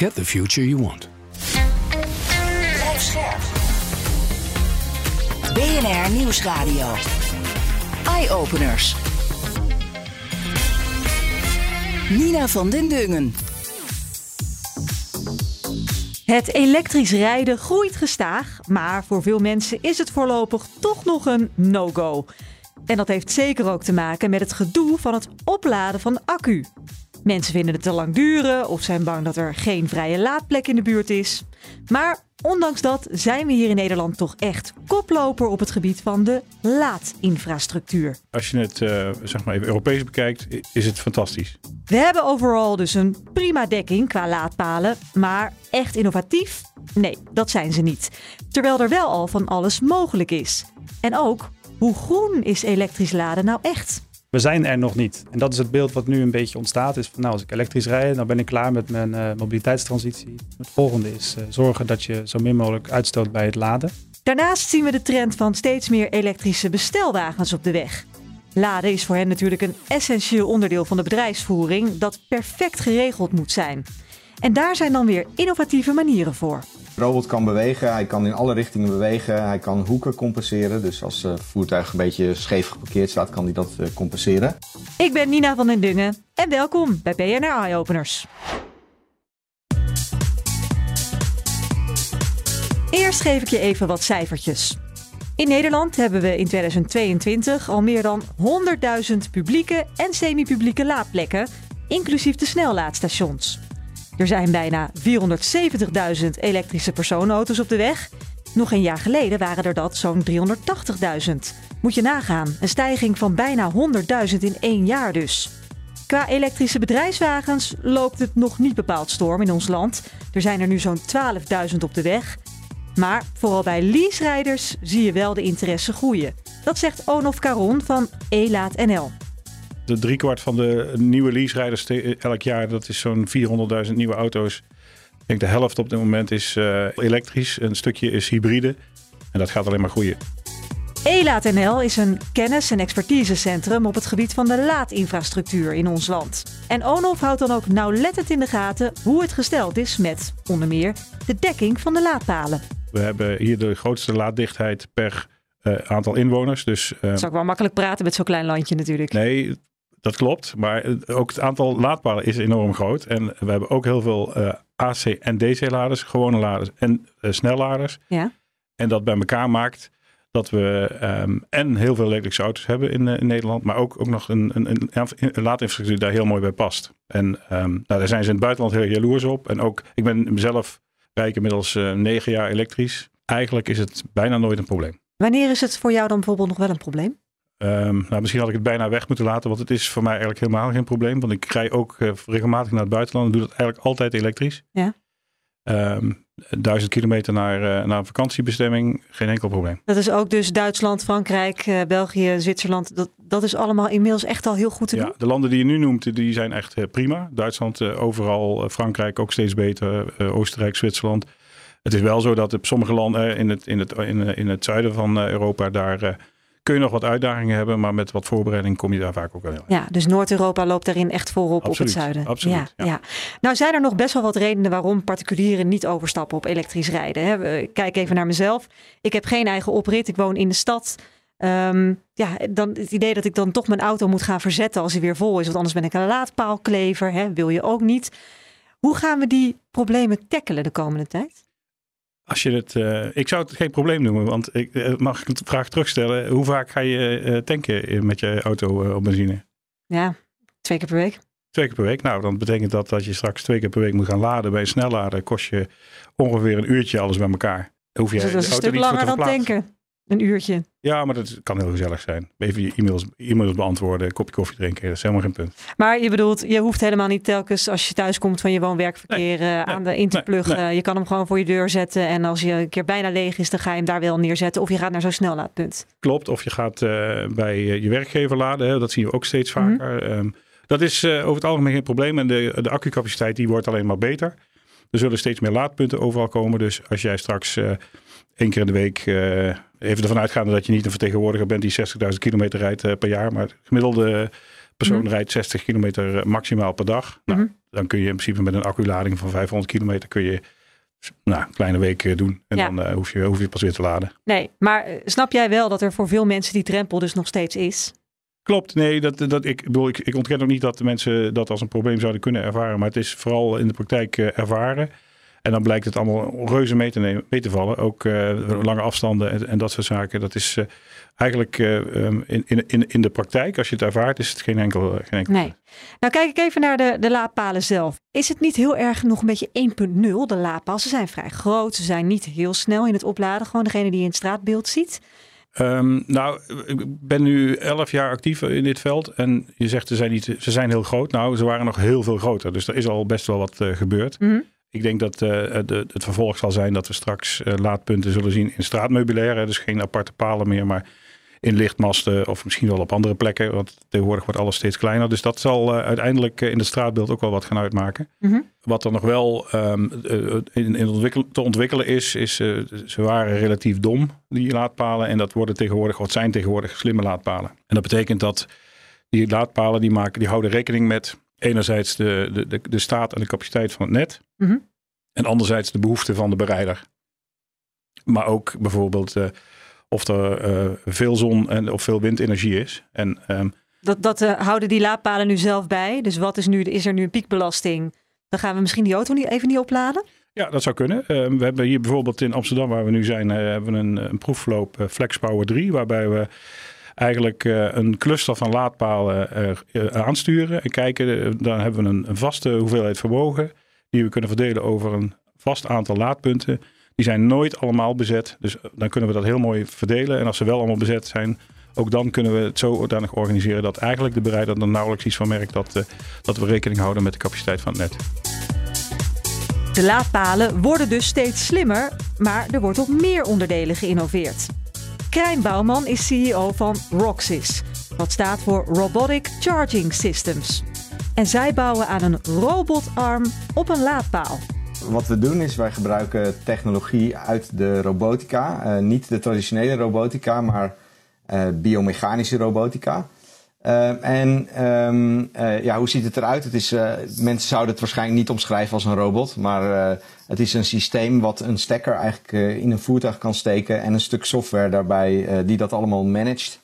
Get the future you want. BNR Nieuwsradio. Eye-openers. Nina van den Dungen. Het elektrisch rijden groeit gestaag, maar voor veel mensen is het voorlopig toch nog een no-go. En dat heeft zeker ook te maken met het gedoe van het opladen van de accu. Mensen vinden het te lang duren of zijn bang dat er geen vrije laadplek in de buurt is. Maar ondanks dat zijn we hier in Nederland toch echt koploper op het gebied van de laadinfrastructuur. Als je het uh, zeg maar even Europees bekijkt, is het fantastisch. We hebben overal dus een prima dekking qua laadpalen, maar echt innovatief? Nee, dat zijn ze niet. Terwijl er wel al van alles mogelijk is. En ook, hoe groen is elektrisch laden nou echt? We zijn er nog niet. En dat is het beeld wat nu een beetje ontstaat. Is van nou, als ik elektrisch rijd, dan ben ik klaar met mijn uh, mobiliteitstransitie. Het volgende is uh, zorgen dat je zo min mogelijk uitstoot bij het laden. Daarnaast zien we de trend van steeds meer elektrische bestelwagens op de weg. Laden is voor hen natuurlijk een essentieel onderdeel van de bedrijfsvoering dat perfect geregeld moet zijn. En daar zijn dan weer innovatieve manieren voor. Robot kan bewegen, hij kan in alle richtingen bewegen, hij kan hoeken compenseren. Dus als het voertuig een beetje scheef geparkeerd staat, kan hij dat uh, compenseren. Ik ben Nina van den Dungen en welkom bij BNR Eye Openers. Eerst geef ik je even wat cijfertjes. In Nederland hebben we in 2022 al meer dan 100.000 publieke en semi-publieke laadplekken, inclusief de snellaadstations. Er zijn bijna 470.000 elektrische personenauto's op de weg. Nog een jaar geleden waren er dat zo'n 380.000. Moet je nagaan, een stijging van bijna 100.000 in één jaar dus. Qua elektrische bedrijfswagens loopt het nog niet bepaald storm in ons land. Er zijn er nu zo'n 12.000 op de weg. Maar vooral bij leaserijders zie je wel de interesse groeien. Dat zegt Onof Caron van Elaat NL de driekwart van de nieuwe lease-rijders elk jaar, dat is zo'n 400.000 nieuwe auto's. Ik denk de helft op dit moment is uh, elektrisch, een stukje is hybride. En dat gaat alleen maar groeien. ELAAT.nl is een kennis- en expertisecentrum op het gebied van de laadinfrastructuur in ons land. En ONOF houdt dan ook nauwlettend in de gaten hoe het gesteld is met, onder meer, de dekking van de laadpalen. We hebben hier de grootste laaddichtheid per uh, aantal inwoners. Dus, uh, is ook wel makkelijk praten met zo'n klein landje natuurlijk. Nee, dat klopt. Maar ook het aantal laadpalen is enorm groot. En we hebben ook heel veel uh, AC- en DC-laders, gewone laders en uh, snelladers. Ja. En dat bij elkaar maakt dat we um, en heel veel elektrische auto's hebben in, uh, in, Nederland, maar ook, ook nog een, een, een, een laadinfrastructuur daar heel mooi bij past. En um, nou, daar zijn ze in het buitenland heel jaloers op. En ook, ik ben mezelf rijk inmiddels negen jaar elektrisch. Eigenlijk is het bijna nooit een probleem. Wanneer is het voor jou dan bijvoorbeeld nog wel een probleem? Um, nou, misschien had ik het bijna weg moeten laten, want het is voor mij eigenlijk helemaal geen probleem. Want ik rij ook uh, regelmatig naar het buitenland en doe dat eigenlijk altijd elektrisch. Ja. Um, duizend kilometer naar, uh, naar een vakantiebestemming, geen enkel probleem. Dat is ook dus Duitsland, Frankrijk, uh, België, Zwitserland. Dat, dat is allemaal inmiddels echt al heel goed te ja, doen. De landen die je nu noemt, die zijn echt prima. Duitsland overal, Frankrijk ook steeds beter, Oostenrijk, Zwitserland. Het is wel zo dat op sommige landen in het, in het, in, in het zuiden van Europa daar kun je nog wat uitdagingen hebben, maar met wat voorbereiding kom je daar vaak ook wel heel Ja, dus Noord-Europa loopt daarin echt voorop absoluut, op het zuiden. Absoluut. Ja, ja. Nou zijn er nog best wel wat redenen waarom particulieren niet overstappen op elektrisch rijden. Hè. Kijk even naar mezelf. Ik heb geen eigen oprit. Ik woon in de stad. Um, ja, dan het idee dat ik dan toch mijn auto moet gaan verzetten als hij weer vol is. Want anders ben ik een laadpaalklever. Hè, wil je ook niet. Hoe gaan we die problemen tackelen de komende tijd? Als je het, uh, ik zou het geen probleem noemen, want ik uh, mag ik de vraag terugstellen. Hoe vaak ga je uh, tanken met je auto op benzine? Ja, twee keer per week. Twee keer per week. Nou, dan betekent dat dat je straks twee keer per week moet gaan laden. Bij een snellader kost je ongeveer een uurtje alles bij elkaar. Hoef je dus dat is een stuk langer dan tanken. Een uurtje. Ja, maar dat kan heel gezellig zijn. Even je e-mails, e-mails beantwoorden, een kopje koffie drinken. Dat is helemaal geen punt. Maar je bedoelt, je hoeft helemaal niet telkens als je thuis komt van je woon-werkverkeer eh, aan de in te nee, pluggen. nee. Je kan hem gewoon voor je deur zetten. En als je een keer bijna leeg is, dan ga je hem daar wel neerzetten. Of je gaat naar zo'n snellaadpunt. Klopt. Of je gaat eh, bij eh, je werkgever laden. Hè. Dat zien we ook steeds Mhm. vaker. Ehm, dat is over het algemeen geen probleem. En de, de accucapaciteit die wordt alleen maar beter. Er zullen steeds meer laadpunten overal komen. Dus als jij straks één keer in de week... eh, even ervan uitgaande dat je niet een vertegenwoordiger bent... die 60.000 kilometer rijdt eh, per jaar. Maar de gemiddelde persoon Mhm. rijdt 60 kilometer eh, maximaal per dag. Nou, Mhm. dan kun je in principe met een acculading van 500 kilometer... kun je nou, een kleine week doen. En Ja. dan hoef, je, hoef je pas weer te laden. Nee, maar snap jij wel dat er voor veel mensen die drempel dus nog steeds is? Klopt, nee, dat, dat, ik, bedoel, ik, ik ontken ook niet dat de mensen dat als een probleem zouden kunnen ervaren. Maar het is vooral in de praktijk ervaren. En dan blijkt het allemaal reuze mee te, nemen, mee te vallen. Ook eh, lange afstanden en, en dat soort zaken. Dat is eh, eigenlijk eh, um, in, in, in, de praktijk, als je het ervaart, is het geen enkel. Geen enkel Nee. Nou, kijk ik even naar de, de laadpalen zelf. Is het niet heel erg nog een beetje 1.0, de laadpaal? Ze zijn vrij groot, ze zijn niet heel snel in het opladen. Gewoon degene die je in het straatbeeld ziet. Um, nou, ik ben nu elf jaar actief in dit veld. En je zegt ze zijn, niet, ze zijn heel groot. Nou, ze waren nog heel veel groter. Dus er is al best wel wat uh, gebeurd. Mm -hmm. Ik denk dat uh, de, het vervolg zal zijn dat we straks uh, laadpunten zullen zien in straatmeubilair. Dus geen aparte palen meer, maar in lichtmasten of misschien wel op andere plekken. Want tegenwoordig wordt alles steeds kleiner. Dus dat zal uh, uiteindelijk in het straatbeeld ook wel wat gaan uitmaken. Mm -hmm. Wat er nog wel um, in, in ontwikkel, te ontwikkelen is, is ze waren relatief dom, die laadpalen. En dat worden tegenwoordig, wat zijn tegenwoordig slimme laadpalen. En dat betekent dat die laadpalen die maken, die houden rekening met enerzijds de, de, de, de staat en de capaciteit van het net. Mm -hmm. En anderzijds de behoeften van de bereider. Maar ook bijvoorbeeld uh, of er uh, veel zon en of veel windenergie is. En, um, dat dat uh, houden die laadpalen nu zelf bij. Dus wat is, nu, is er nu een piekbelasting? Dan gaan we misschien die auto niet, even niet opladen? Ja, dat zou kunnen. Uh, we hebben hier bijvoorbeeld in Amsterdam, waar we nu zijn, hebben we een, een proefloop Flex Power 3. Waarbij we eigenlijk een cluster van laadpalen aansturen. En kijken, dan hebben we een, vaste hoeveelheid vermogen die we kunnen verdelen over een vast aantal laadpunten. Die zijn nooit allemaal bezet. Dus dan kunnen we dat heel mooi verdelen. En als ze wel allemaal bezet zijn, ook dan kunnen we het zo zodanig organiseren dat eigenlijk de bereider er nauwelijks iets van merkt dat, dat we rekening houden met de capaciteit van het net. De laadpalen worden dus steeds slimmer, maar er wordt op meer onderdelen geïnnoveerd. Krijn Bouwman is CEO van Roxys, wat staat voor Robotic Charging Systems. En zij bouwen aan een robotarm op een laadpaal. Wat we doen is wij gebruiken technologie uit de robotica. Uh, niet de traditionele robotica, maar uh, biomechanische robotica. Uh, en um, ja, hoe ziet het eruit? Het is, mensen zouden het waarschijnlijk niet omschrijven als een robot. Maar het is een systeem wat een stekker eigenlijk in een voertuig kan steken. En een stuk software daarbij die dat allemaal managt.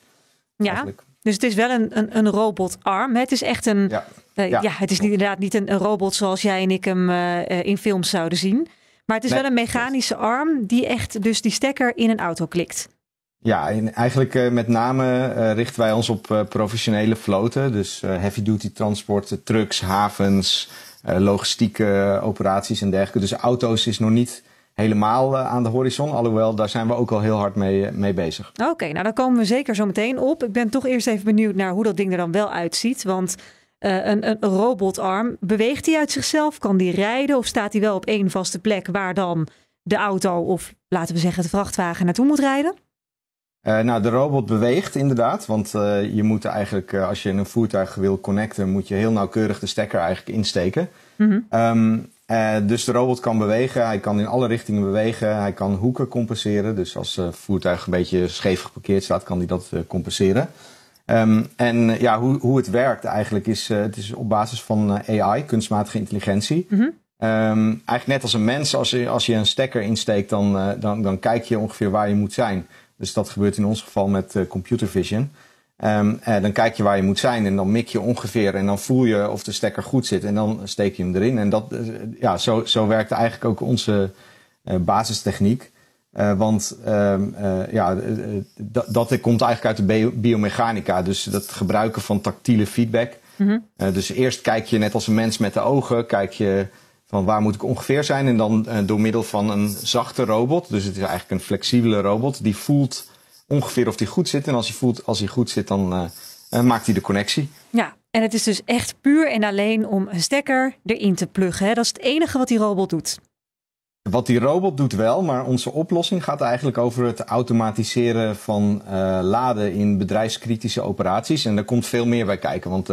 Ja. Eigenlijk. Dus het is wel een, een, een robotarm. Het is echt een. Ja. Ja. ja. het is niet, inderdaad niet een, een, robot zoals jij en ik hem in films zouden zien. Maar het is nee, wel een mechanische arm die echt dus die stekker in een auto klikt. Ja, en eigenlijk uh, met name richten wij ons op professionele floten. Dus heavy duty transport, trucks, havens, logistieke operaties en dergelijke. Dus auto's is nog niet helemaal aan de horizon. Alhoewel, daar zijn we ook al heel hard mee, mee bezig. Oké, nou daar komen we zeker zo meteen op. Ik ben toch eerst even benieuwd naar hoe dat ding er dan wel uitziet. Want een, een robotarm, beweegt hij uit zichzelf? Kan die rijden? Of staat hij wel op één vaste plek waar dan de auto of laten we zeggen de vrachtwagen naartoe moet rijden? Uh, nou, de robot beweegt inderdaad. Want uh, je moet eigenlijk, als je een voertuig wil connecten, moet je heel nauwkeurig de stekker eigenlijk insteken. Mhm. Mm -hmm. um, uh, dus de robot kan bewegen, hij kan in alle richtingen bewegen, hij kan hoeken compenseren. Dus als het voertuig een beetje scheef geparkeerd staat, kan hij dat compenseren. Um, en ja, hoe, hoe het werkt eigenlijk is, het is op basis van AI, kunstmatige intelligentie. Mm -hmm. um, eigenlijk net als een mens, als je, als je een stekker insteekt, dan, dan, dan kijk je ongeveer waar je moet zijn. Dus dat gebeurt in ons geval met computer vision. Um, uh, dan kijk je waar je moet zijn en dan mik je ongeveer en dan voel je of de stekker goed zit en dan steek je hem erin. En dat, uh, ja, zo, zo werkt eigenlijk ook onze uh, basistechniek. want um, ja, dat komt eigenlijk uit de biomechanica, dus dat gebruiken van tactiele feedback. Mm -hmm. dus eerst kijk je net als een mens met de ogen, kijk je van waar moet ik ongeveer zijn en dan door middel van een zachte robot, dus het is eigenlijk een flexibele robot, die voelt ongeveer of die goed zit. En als hij voelt, als hij goed zit, dan maakt hij de connectie. Ja, en het is dus echt puur en alleen om een stekker erin te pluggen. Hè? Dat is het enige wat die robot doet. Wat die robot doet wel, maar onze oplossing gaat eigenlijk over het automatiseren van laden in bedrijfskritische operaties. En daar komt veel meer bij kijken. Want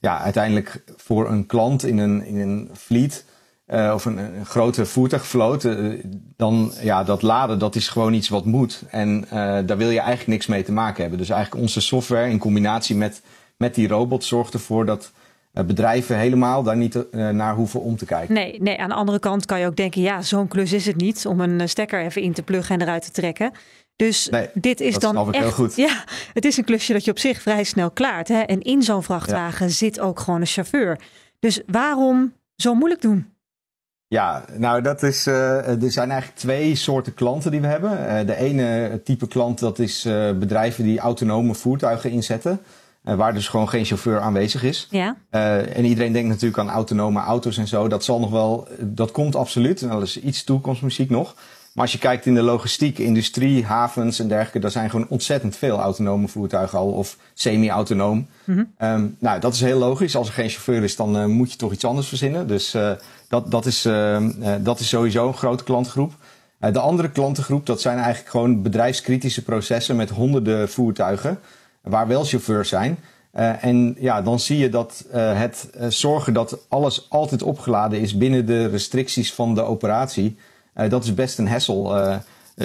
ja, uiteindelijk voor een klant in een, in een fleet uh, of een, een, grote voertuigvloot, dan ja, dat laden dat is gewoon iets wat moet. En daar wil je eigenlijk niks mee te maken hebben. Dus eigenlijk onze software in combinatie met, met die robot zorgt ervoor dat eh, bedrijven helemaal daar niet eh, naar hoeven om te kijken. Nee, nee, aan de andere kant kan je ook denken, ja, zo'n klus is het niet om een eh, stekker even in te pluggen en eruit te trekken. Dus nee, dit is dan echt, heel goed. ja, het is een klusje dat je op zich vrij snel klaart. Hè? En in zo'n vrachtwagen zit ook gewoon een chauffeur. Dus waarom zo moeilijk doen? Ja, nou dat is, uh, er zijn eigenlijk twee soorten klanten die we hebben. Uh, de ene type klant dat is uh, bedrijven die autonome voertuigen inzetten. Waar dus gewoon geen chauffeur aanwezig is. Ja. En iedereen denkt natuurlijk aan autonome auto's en zo. Dat zal nog wel, dat komt absoluut. En dat is iets toekomstmuziek nog. Maar als je kijkt in de logistiek, industrie, havens en dergelijke, daar zijn gewoon ontzettend veel autonome voertuigen al of semi-autonoom. Mm -hmm. um, nou, dat is heel logisch. Als er geen chauffeur is, dan uh, moet je toch iets anders verzinnen. Dus uh, dat, dat, is, uh, dat is sowieso een grote klantengroep. de andere klantengroep, dat zijn eigenlijk gewoon bedrijfskritische processen met honderden voertuigen waar wel chauffeurs zijn. Uh, en ja, dan zie je dat uh, het uh, zorgen dat alles altijd opgeladen is binnen de restricties van de operatie, dat is best een hessel.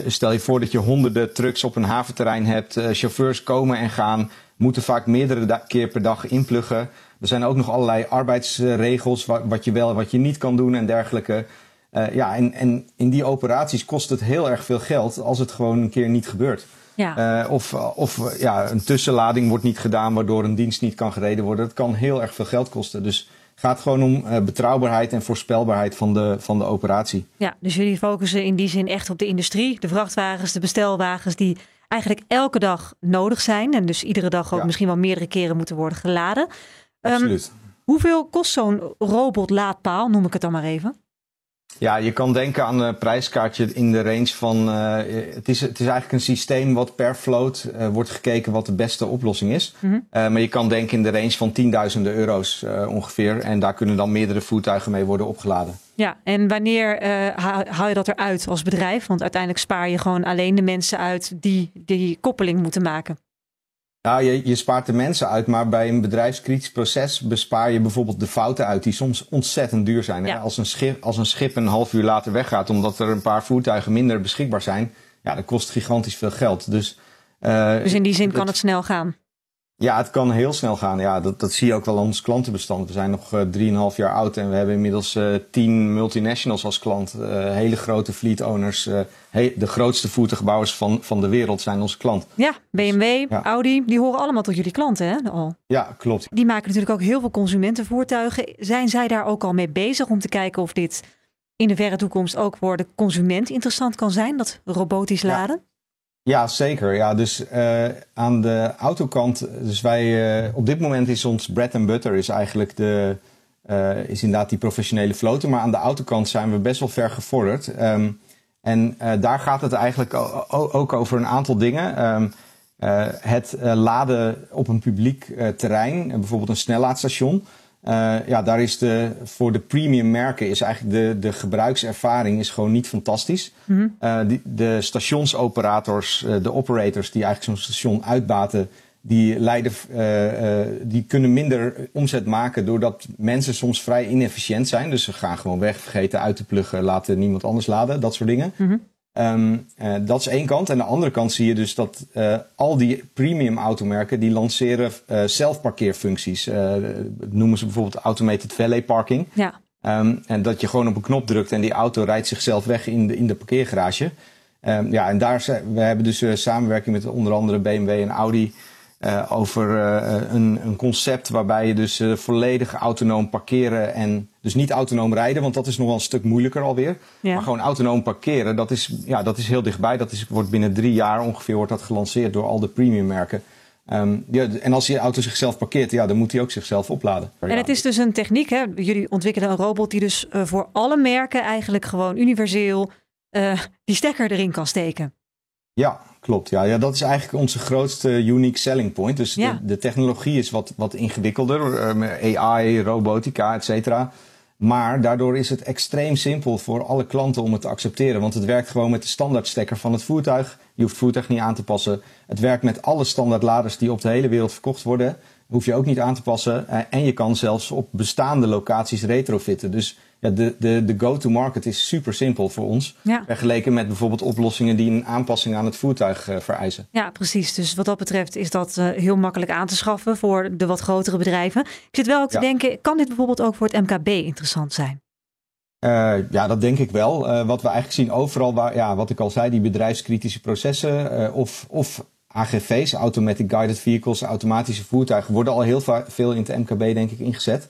stel je voor dat je honderden trucks op een haventerrein hebt, chauffeurs komen en gaan, moeten vaak meerdere keer per dag inpluggen. Er zijn ook nog allerlei arbeidsregels, wat, wat je wel en wat je niet kan doen en dergelijke. ja, en, en in die operaties kost het heel erg veel geld als het gewoon een keer niet gebeurt. Ja. Uh, of of ja, een tussenlading wordt niet gedaan waardoor een dienst niet kan gereden worden. Dat kan heel erg veel geld kosten. Dus gaat gewoon om uh, betrouwbaarheid en voorspelbaarheid van de, van de operatie. Ja, dus jullie focussen in die zin echt op de industrie. De vrachtwagens, de bestelwagens die eigenlijk elke dag nodig zijn. En dus iedere dag ook Ja. misschien wel meerdere keren moeten worden geladen. Ehm, Absoluut. hoeveel kost zo'n robotlaadpaal, noem ik het dan maar even? Ja, je kan denken aan een prijskaartje in de range van. eh, het, is, het is eigenlijk een systeem wat per float eh, wordt gekeken wat de beste oplossing is. Mhm. Eh, maar je kan denken in de range van tienduizenden euro's ongeveer. En daar kunnen dan meerdere voertuigen mee worden opgeladen. Ja, en wanneer haal, haal je dat eruit als bedrijf? Want uiteindelijk spaar je gewoon alleen de mensen uit die die koppeling moeten maken. Ja, je, je spaart de mensen uit, maar bij een bedrijfskritisch proces bespaar je bijvoorbeeld de fouten uit die soms ontzettend duur zijn. Ja. Als, een schip, als een schip een half uur later weggaat omdat er een paar voertuigen minder beschikbaar zijn, ja, dat kost gigantisch veel geld. Dus, eh, Dus in die zin kan het snel gaan. Ja, het kan heel snel gaan. Ja, dat, dat zie je ook wel aan ons klantenbestand. We zijn nog eh, drieënhalf jaar oud en we hebben inmiddels eh, tien multinationals als klant. Eh, hele grote fleet owners. he- de grootste voertuigbouwers van, van de wereld zijn onze klant. Ja, BMW, Ja. Audi, die horen allemaal tot jullie klanten hè, al. Ja, klopt. Die maken natuurlijk ook heel veel consumentenvoertuigen. Zijn zij daar ook al mee bezig om te kijken of dit in de verre toekomst ook voor de consument interessant kan zijn, dat robotisch laden? Ja, zeker. Ja, dus eh, aan de autokant, dus wij eh, op dit moment is ons bread and butter is eigenlijk de, eh, is inderdaad die professionele floten. Maar aan de autokant zijn we best wel ver gevorderd. Ehm, en daar gaat het eigenlijk ook over een aantal dingen. Ehm, eh, het laden op een publiek terrein, bijvoorbeeld een snellaadstation. Eh, ja, daar is de, voor de premium merken is eigenlijk de, de gebruikservaring is gewoon niet fantastisch. Mhm. Eh, die, de stationsoperators, eh, de operators die eigenlijk zo'n station uitbaten, die, leiden, die kunnen minder omzet maken doordat mensen soms vrij inefficiënt zijn. Dus ze gaan gewoon weg, vergeten uit te pluggen, laten niemand anders laden, dat soort dingen. Mhm. Ehm, eh, dat is één kant. En aan de andere kant zie je dus dat eh, al die premium automerken die lanceren eh zelfparkeerfuncties. Dat noemen ze bijvoorbeeld automated valet parking. Ja, Ehm, en dat je gewoon op een knop drukt en die auto rijdt zichzelf weg in de, in de parkeergarage. Ehm, ja, en daar we hebben dus samenwerking met onder andere BMW en Audi eh, over eh, een, een concept waarbij je dus eh, volledig autonoom parkeren en dus niet autonoom rijden, want dat is nog wel een stuk moeilijker alweer. ja. Maar gewoon autonoom parkeren, dat is, ja, dat is heel dichtbij. Dat is, wordt binnen drie jaar ongeveer wordt dat gelanceerd door al de premium merken. Ehm, ja, en als die auto zichzelf parkeert, ja, dan moet hij ook zichzelf opladen. En het is dus een techniek, hè? jullie ontwikkelen een robot die dus voor alle merken eigenlijk gewoon universeel die stekker erin kan steken. Ja, klopt. Ja, ja, dat is eigenlijk onze grootste unique selling point. Dus Ja. de, de technologie is wat, wat ingewikkelder. eh, AI, robotica, et cetera. Maar daardoor is het extreem simpel voor alle klanten om het te accepteren. Want het werkt gewoon met de standaard stekker van het voertuig. Je hoeft het voertuig niet aan te passen. Het werkt met alle standaard laders die op de hele wereld verkocht worden. Hoef je ook niet aan te passen. Eh, En je kan zelfs op bestaande locaties retrofitten. Dus ja, de, de, de go-to-market is super simpel voor ons. Ja. Vergeleken met bijvoorbeeld oplossingen die een aanpassing aan het voertuig eh, vereisen. Ja, precies. Dus wat dat betreft is dat eh, heel makkelijk aan te schaffen voor de wat grotere bedrijven. Ik zit wel ook te Ja. denken, kan dit bijvoorbeeld ook voor het MKB interessant zijn? Eh, ja, dat denk ik wel. Wat we eigenlijk zien overal, waar, ja, wat ik al zei, die bedrijfskritische processen of, of AGV's, Automatic Guided Vehicles, automatische voertuigen, worden al heel veel in het MKB denk ik ingezet.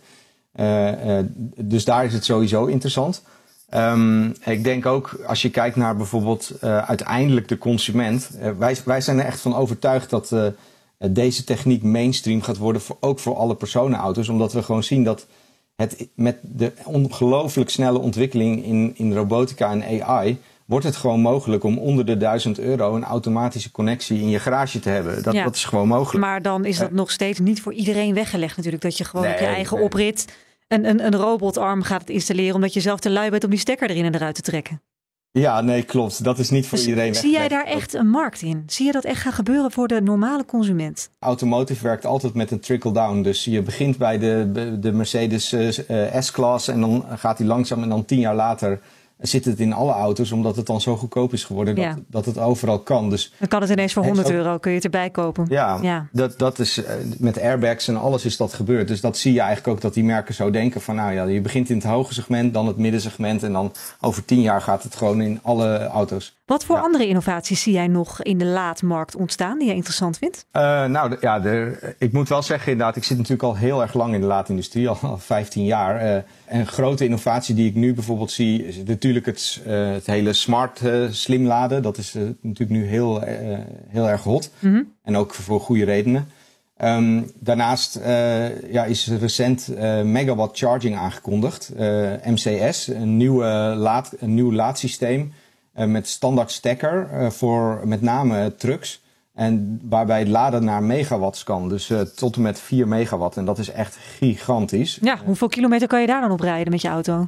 Eh, eh, dus daar is het sowieso interessant. Ehm, ik denk ook, als je kijkt naar bijvoorbeeld eh, uiteindelijk de consument. wij, wij zijn er echt van overtuigd dat deze techniek mainstream gaat worden, voor, ook voor alle personenauto's. Omdat we gewoon zien dat het met de ongelooflijk snelle ontwikkeling in, in robotica en AI wordt het gewoon mogelijk om onder de 1000 euro een automatische connectie in je garage te hebben. Dat, Ja. dat is gewoon mogelijk. Maar dan is dat nog steeds niet voor iedereen weggelegd natuurlijk. Dat je gewoon op je eigen nee. oprit een, een, een robotarm gaat installeren... omdat je zelf te lui bent om die stekker erin en eruit te trekken. Ja, nee, klopt. Dat is niet voor Dus iedereen zie jij weggelegd. daar echt een markt in? Zie je dat echt gaan gebeuren voor de normale consument? Automotive werkt altijd met een trickle-down. Dus je begint bij de, de Mercedes eh, S-Class en dan gaat hij langzaam en dan tien jaar later zit het in alle auto's, omdat het dan zo goedkoop is geworden dat, Ja. dat het overal kan. Dus Dan kan het ineens voor En 100 ook- euro, kun je het erbij kopen. ja, Ja. Dat, dat is eh, met airbags en alles is dat gebeurd. Dus dat zie je eigenlijk ook dat die merken zo denken van nou ja, je begint in het hoge segment, dan het middensegment en dan over tien jaar gaat het gewoon in alle auto's. Wat voor Ja. andere innovaties zie jij nog in de laadmarkt ontstaan die jij interessant vindt? Eh, nou de- ja, de, ik moet wel zeggen inderdaad, ik zit natuurlijk al heel erg lang in de laadindustrie, al, al 15 jaar. Eh, en een grote innovatie die ik nu bijvoorbeeld zie, is natuurlijk het, eh, het hele smart slim laden. Dat is natuurlijk nu heel, heel erg hot. Mhm. En ook voor goede redenen. Ehm, daarnaast eh, ja, is recent megawatt charging aangekondigd. MCS, een, nieuwe laad, een nieuw laadsysteem met standaard stekker eh, voor met name trucks. En waarbij het laden naar megawatts kan. Dus eh, tot en met 4 megawatt. En dat is echt gigantisch. Ja, hoeveel kilometer kan je daar dan op rijden met je auto?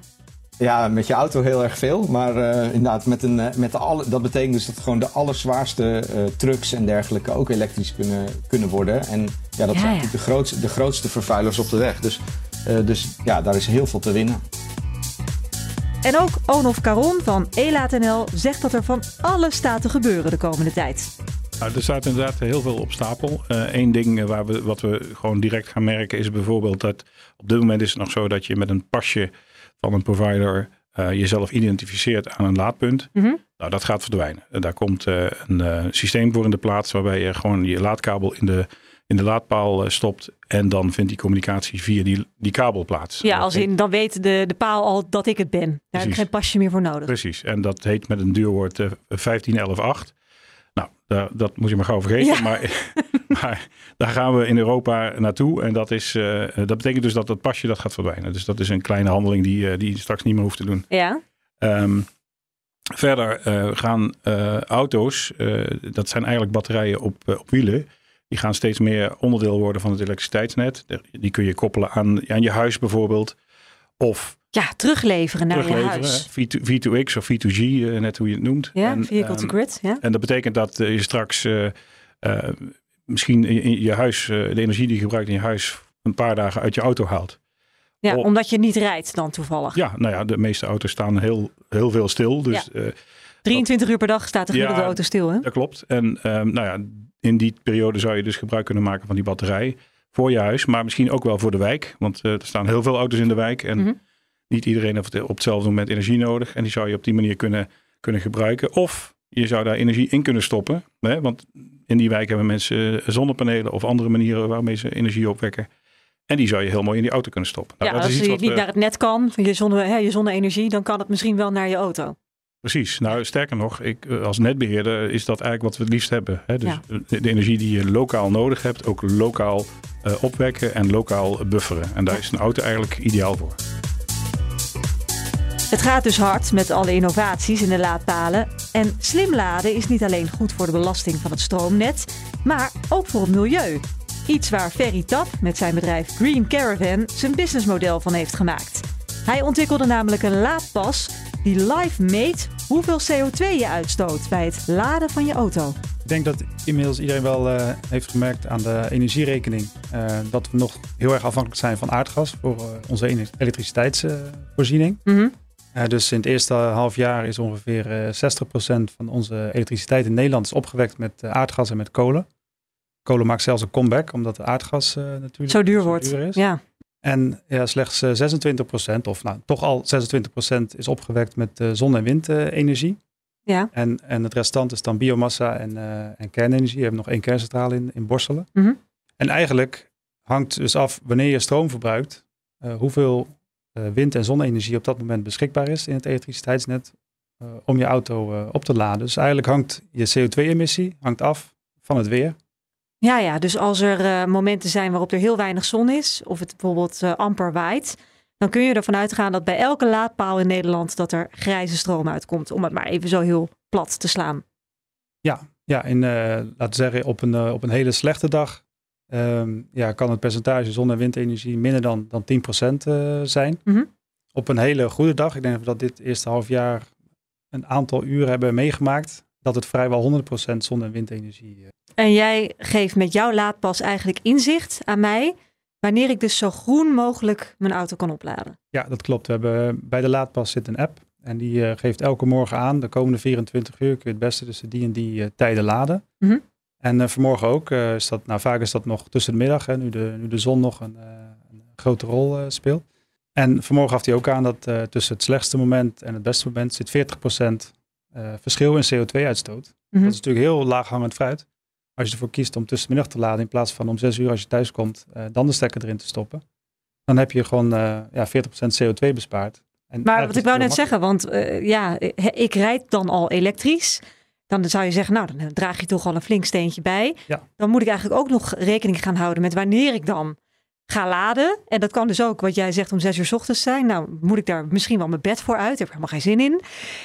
Ja, met je auto heel erg veel. Maar eh, inderdaad, met een, eh, met de alle, dat betekent dus dat gewoon de allerzwaarste eh, trucks en dergelijke ook elektrisch kunnen, kunnen worden. En ja, dat Ja, zijn ja. natuurlijk de grootste, de grootste vervuilers op de weg. Dus, eh, dus ja, daar is heel veel te winnen. En ook Onof Caron van Elaat.nl zegt dat er van alles staat te gebeuren de komende tijd. Nou, er staat inderdaad heel veel op stapel. Eén ding eh, waar we, wat we gewoon direct gaan merken is bijvoorbeeld dat op dit moment is het nog zo dat je met een pasje van een provider eh, jezelf identificeert aan een laadpunt. Mhm. Nou, dat gaat verdwijnen. En daar komt eh, een eh, systeem voor in de plaats waarbij je gewoon je laadkabel in de, in de laadpaal eh, stopt. En dan vindt die communicatie via die, die kabel plaats. Ja, als in dan weet de, de paal al dat ik het ben. Daar heb ik geen pasje meer voor nodig. Precies. En dat heet met een duurwoord eh 15118. Nou, daar, dat moet je maar gauw vergeten. Ja. Maar, maar daar gaan we in Europa naartoe. En dat, is, eh, dat betekent dus dat dat pasje dat gaat verdwijnen. Dus dat is een kleine handeling die, die je straks niet meer hoeft te doen. Ja, Ehm, verder gaan auto's, dat zijn eigenlijk batterijen op, op wielen. Die gaan steeds meer onderdeel worden van het elektriciteitsnet. Die kun je koppelen aan, aan je huis bijvoorbeeld. Of ja terugleveren naar je huis. hè. V2, V2X of V2G, eh, net hoe je het noemt. Ja, En, vehicle to ehm, grid. Ja. En dat betekent dat eh, je straks eh, misschien in, je huis, de energie die je gebruikt in je huis, een paar dagen uit je auto haalt. ja, omdat je niet rijdt dan toevallig. Ja, nou ja, de meeste auto's staan heel, heel veel stil. Dus eh, 23 uur per dag staat de gemiddelde Ja, auto stil. Hè? dat klopt. En ehm, nou ja, in die periode zou je dus gebruik kunnen maken van die batterij voor je huis, maar misschien ook wel voor de wijk. Want eh, er staan heel veel auto's in de wijk en Mhm. niet iedereen heeft op hetzelfde moment energie nodig. En die zou je op die manier kunnen, kunnen gebruiken. Of je zou daar energie in kunnen stoppen. Hè? Want in die wijk hebben mensen eh, zonnepanelen of andere manieren waarmee ze energie opwekken. En die zou je heel mooi in die auto kunnen stoppen. Nou, ja, dat als je niet we- naar het net kan, van je, zonne, hè, je zonne-energie, dan kan het misschien wel naar je auto. Precies. Nou, sterker nog, ik, eh, als netbeheerder is dat eigenlijk wat we het liefst hebben. Hè? Dus Ja. de, de energie die je lokaal nodig hebt, ook lokaal eh, opwekken en lokaal bufferen. En daar is een auto eigenlijk ideaal voor. Het gaat dus hard met alle innovaties in de laadpalen. En slim laden is niet alleen goed voor de belasting van het stroomnet, maar ook voor het milieu. Iets waar Ferry Tap met zijn bedrijf Green Caravan zijn businessmodel van heeft gemaakt. Hij ontwikkelde namelijk een laadpas die live meet hoeveel CO2 je uitstoot bij het laden van je auto. Ik denk dat inmiddels iedereen wel uh, heeft gemerkt aan de energierekening uh, dat we nog heel erg afhankelijk zijn van aardgas voor uh, onze elektriciteitsvoorziening. Mm -hmm. dus in het eerste half jaar is ongeveer 60% van onze elektriciteit in Nederland is opgewekt met aardgas en met kolen. Kolen maakt zelfs een comeback, omdat de aardgas natuurlijk zo duur wordt. Duur is. Ja. En ja, slechts 26%, of nou toch al 26% is opgewekt met zon- en windenergie. Ja. En, en het restant is dan biomassa en, uh, en kernenergie. We hebben nog één kerncentrale in, in Borselen. Mm -hmm. En eigenlijk hangt dus af wanneer je stroom verbruikt, hoeveel wind- en zonne-energie op dat moment beschikbaar is in het elektriciteitsnet om je auto op te laden. Dus eigenlijk hangt je CO2-emissie hangt af van het weer. Ja, ja, dus als er momenten zijn waarop er heel weinig zon is, of het bijvoorbeeld amper waait, dan kun je ervan uitgaan dat bij elke laadpaal in Nederland dat er grijze stroom uitkomt. Om het maar even zo heel plat te slaan. Ja, ja in, uh, laten we zeggen, op een, op een hele slechte dag um, ja, kan het percentage zon- en windenergie minder dan, dan 10% uh, zijn. Mm -hmm. Op een hele goede dag, ik denk dat dit eerste half jaar een aantal uren hebben meegemaakt, dat het vrijwel 100% zon- en windenergie. En jij geeft met jouw laadpas eigenlijk inzicht aan mij wanneer ik dus zo groen mogelijk mijn auto kan opladen. Ja, dat klopt. We hebben bij de laadpas zit een app en die uh, geeft elke morgen aan, de komende 24 uur kun je het beste tussen die en die uh, tijden laden. Mm -hmm. En uh, vanmorgen ook, is dat, nou vaak is dat nog tussen de middag, hè, nu, de, nu de zon nog een, een grote rol speelt. En vanmorgen gaf hij ook aan dat tussen het slechtste moment en het beste moment zit 40% verschil in CO2-uitstoot. Mm -hmm. Dat is natuurlijk heel laaghangend fruit als je ervoor kiest om tussen de middag te laden in plaats van om 6 uur als je thuis komt, uh, dan de stekker erin te stoppen. Dan heb je gewoon uh, ja, 40% CO2 bespaard. En maar wat ik wou net zeggen, want uh, ja, ik rijd dan al elektrisch. Dan zou je zeggen, nou, dan draag je toch al een flink steentje bij. Ja. Dan moet ik eigenlijk ook nog rekening gaan houden met wanneer ik dan ga laden. En dat kan dus ook, wat jij zegt, om zes uur 's ochtends zijn. Nou, moet ik daar misschien wel mijn bed voor uit. Daar heb ik helemaal geen zin in.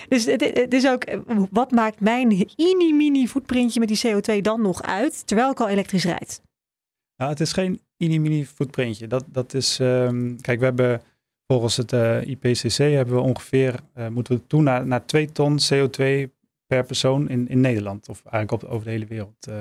Dus het, het is ook, wat maakt mijn mini-mini voetprintje met die CO2 dan nog uit, terwijl ik al elektrisch rijd? Nou, het is geen mini-mini voetprintje. Dat, dat is, um, kijk, we hebben volgens het uh, IPCC hebben we ongeveer, uh, moeten we toe naar, naar 2 ton CO2 per persoon in, in Nederland. Of eigenlijk op, over de hele wereld. Uh,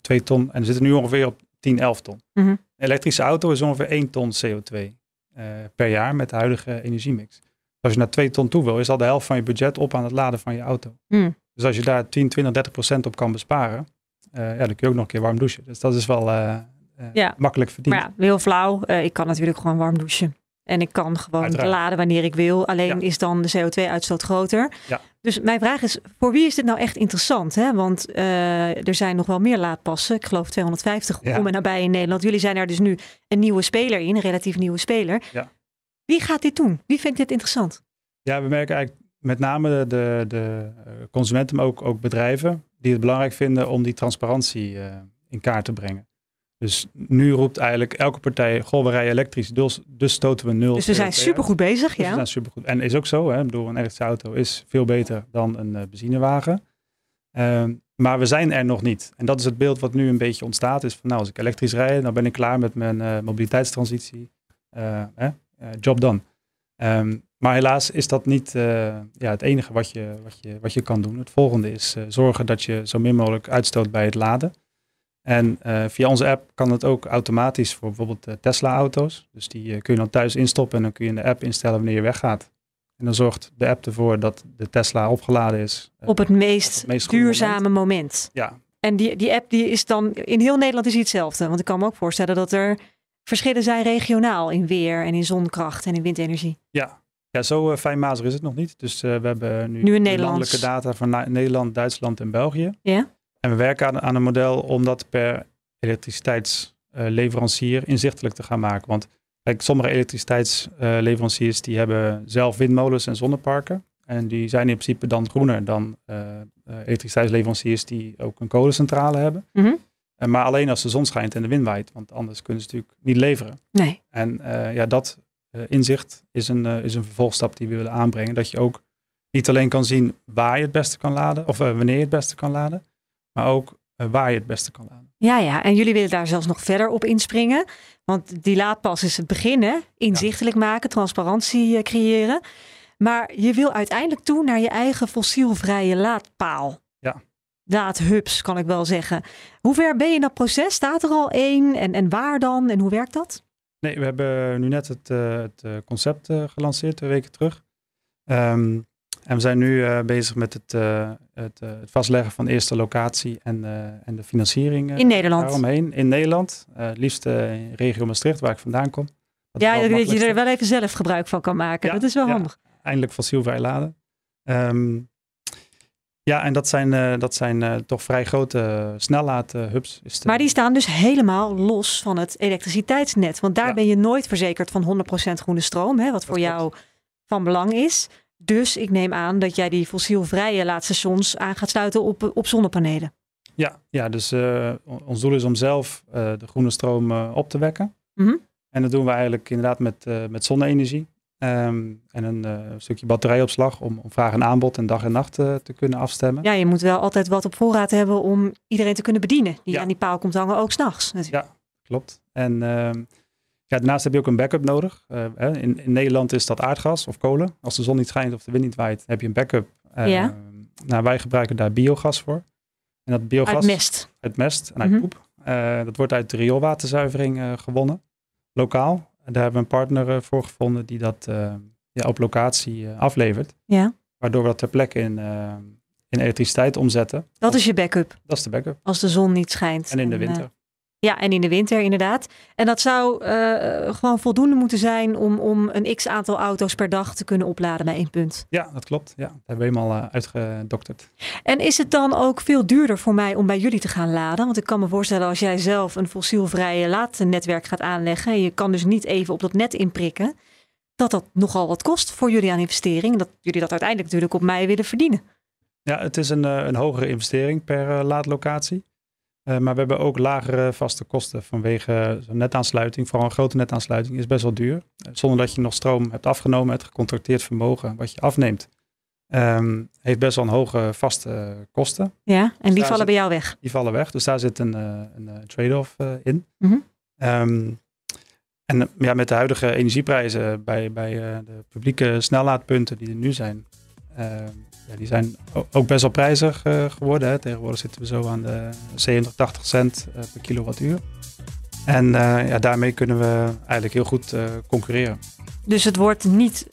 2 ton. En we zitten nu ongeveer op 10, 11 ton. Mm -hmm. Een elektrische auto is ongeveer 1 ton CO2 uh, per jaar met de huidige energiemix. Als je naar 2 ton toe wil, is al de helft van je budget op aan het laden van je auto. Mm. Dus als je daar 10, 20, 30 procent op kan besparen, uh, ja, dan kun je ook nog een keer warm douchen. Dus dat is wel uh, ja. makkelijk verdiend. Maar ja, heel flauw. ik kan natuurlijk gewoon warm douchen. En ik kan gewoon Uiteraard. laden wanneer ik wil. Alleen Ja. is dan de CO2-uitstoot groter. Ja. Dus mijn vraag is, voor wie is dit nou echt interessant? Hè? Want eh, er zijn nog wel meer laadpassen. Ik geloof 250 Ja. om en nabij in Nederland. Jullie zijn er dus nu een nieuwe speler in, een relatief nieuwe speler. Ja. Wie gaat dit doen? Wie vindt dit interessant? Ja, we merken eigenlijk met name de, de, de eh, consumenten, maar ook, ook bedrijven, die het belangrijk vinden om die transparantie eh, in kaart te brengen. Dus nu roept eigenlijk elke partij, goh, we rijden elektrisch, dus, dus stoten we nul Dus we zijn CO2 uit. supergoed bezig, Dus we ja. zijn supergoed. En is ook zo, hè? Ik bedoel, een elektrische auto is veel beter dan een eh, benzinewagen. Ehm, maar we zijn er nog niet. En dat is het beeld wat nu een beetje ontstaat. Is van, nou, als ik elektrisch rijd, dan ben ik klaar met mijn eh, mobiliteitstransitie. Eh, job done. Ehm, maar helaas is dat niet ja, het enige wat je, wat, je, wat je kan doen. Het volgende is zorgen dat je zo min mogelijk uitstoot bij het laden. En eh, via onze app kan het ook automatisch voor bijvoorbeeld eh, Tesla-auto's. Dus die eh, kun je dan thuis instoppen en dan kun je in de app instellen wanneer je weggaat. En dan zorgt de app ervoor dat de Tesla opgeladen is. Op het meest, het meest goede duurzame moment. Ja, En die, die app die is dan in heel Nederland is die hetzelfde. Want ik kan me ook voorstellen dat er verschillen zijn regionaal in weer en in zonkracht en in windenergie. ja. ja zo fijnmazig is het nog niet. Dus we hebben nu, Nu landelijke data van Nederland, Duitsland en België. Ja? En we werken aan, aan een model om dat per elektriciteitsleverancier inzichtelijk te gaan maken. Want kijk, sommige elektriciteitsleveranciers die hebben zelf windmolens en zonneparken. En die zijn in principe dan groener dan eh, eh, elektriciteitsleveranciers die ook een kolencentrale hebben. Eh, maar alleen als de zon schijnt en de wind waait. Want anders kunnen ze natuurlijk niet leveren. Nee. En ja, dat inzicht is een, is een vervolgstap die we willen aanbrengen. Dat je ook niet alleen kan zien waar je het beste kan laden, of wanneer je het beste kan laden, maar ook waar je het beste kan laden. Ja, ja, en jullie willen daar zelfs nog verder op inspringen. Want die laadpas is het begin, hè? Inzichtelijk maken, transparantie creëren. Maar je wil uiteindelijk toe naar je eigen fossielvrije laadpaal. Ja. Laadhubs, kan ik wel zeggen. Hoe ver ben je in dat proces? Staat er al één? En, en waar dan? En hoe werkt dat? Nee, we hebben nu net het, uh, het concept uh, gelanceerd, twee weken terug. Um, en we zijn nu uh, bezig met het, het, het, vastleggen van de eerste locatie en, en de financiering. in Nederland? Daaromheen. In Nederland, liefst in regio Maastricht, waar ik vandaan kom. Dat ja, dat je er wel even zelf gebruik van kan maken. Ja, dat is wel handig. Eindelijk fossielvrij laden. Um, ja, en dat zijn, uh, dat zijn uh, toch vrij grote snellaadhubs. Uh, maar die staan dus helemaal los van het elektriciteitsnet. Want daar ja. ben je nooit verzekerd van 100% groene stroom, hè, wat voor jou van belang is. Dus ik neem aan dat jij die fossielvrije laadstations aan gaat sluiten op, op zonnepanelen. Ja, ja dus ons doel is om zelf de groene stroom op te wekken. Mm -hmm. En dat doen we eigenlijk inderdaad met, met zonne-energie. Um, en een stukje batterijopslag om, om, vraag en aanbod en dag en nacht te kunnen afstemmen. Ja, je moet wel altijd wat op voorraad hebben om iedereen te kunnen bedienen die ja. aan die paal komt hangen, ook s'nachts. Ja, klopt. En uh, ja, daarnaast heb je ook een backup nodig. In, in, Nederland is dat aardgas of kolen. Als de zon niet schijnt of de wind niet waait, heb je een backup. ja. Nou, wij gebruiken daar biogas voor. En dat biogas, uit mest. Uit mest en uit mm -hmm. poep. dat wordt uit de rioolwaterzuivering gewonnen, lokaal. En daar hebben we een partner voor gevonden die dat ja, op locatie aflevert. Ja. Waardoor we dat ter plekke in, in elektriciteit omzetten. Dat is je backup? Dat is de backup. Als de zon niet schijnt. En in de winter. Ja, en in de winter inderdaad. En dat zou gewoon voldoende moeten zijn om, om een x aantal auto's per dag te kunnen opladen bij één punt. Ja, dat klopt. Ja, dat hebben we eenmaal uitgedokterd. En is het dan ook veel duurder voor mij om bij jullie te gaan laden? Want ik kan me voorstellen als jij zelf een fossielvrije laadnetwerk gaat aanleggen. En je kan dus niet even op dat net inprikken. Dat dat nogal wat kost voor jullie aan investering. Dat jullie dat uiteindelijk natuurlijk op mij willen verdienen. Ja, het is een, een hogere investering per laadlocatie. Uh, maar we hebben ook lagere vaste kosten vanwege zo'n netaansluiting. Vooral een grote netaansluiting is best wel duur. Uh, zonder dat je nog stroom hebt afgenomen, het gecontracteerd vermogen wat je afneemt. Um, heeft best wel een hoge vaste kosten. Ja, en die dus vallen zit, bij jou weg? Die vallen weg, dus daar zit een, uh, een trade-off in. Mm -hmm. um, en ja, met de huidige energieprijzen bij, bij de publieke snellaadpunten die er nu zijn, ja, die zijn ook best wel prijzig uh, geworden. Tegenwoordig zitten we zo aan de 70, 80 cent uh, per kilowattuur. En uh, ja, daarmee kunnen we eigenlijk heel goed concurreren. Dus het wordt niet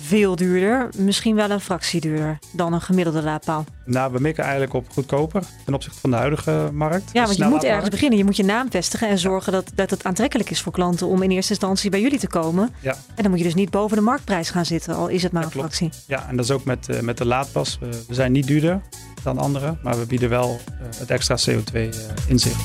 veel duurder, misschien wel een fractie duurder dan een gemiddelde laadpaal. Nou, we mikken eigenlijk op goedkoper ten opzichte van de huidige markt. Ja, want je moet ergens beginnen. Je moet je naam vestigen en zorgen dat, dat het aantrekkelijk is voor klanten om in eerste instantie bij jullie te komen. Ja. En dan moet je dus niet boven de marktprijs gaan zitten, al is het maar Ja, een klopt. fractie. Ja, en dat is ook met, uh, met de laadpas. We, we zijn niet duurder dan anderen, maar we bieden wel uh, het extra CO2-inzicht.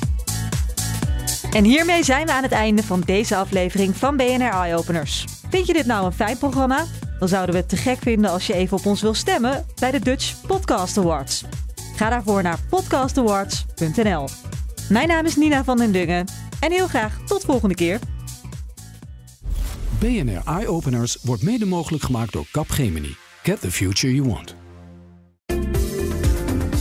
En hiermee zijn we aan het einde van deze aflevering van BNR Eye Openers. Vind je dit nou een fijn programma? Dan zouden we het te gek vinden als je even op ons wil stemmen bij de Dutch Podcast Awards. Ga daarvoor naar podcastawards.nl. Mijn naam is Nina van den Dungen en heel graag tot volgende keer. BNR Eye Openers wordt mede mogelijk gemaakt door Capgemini. Get the future you want.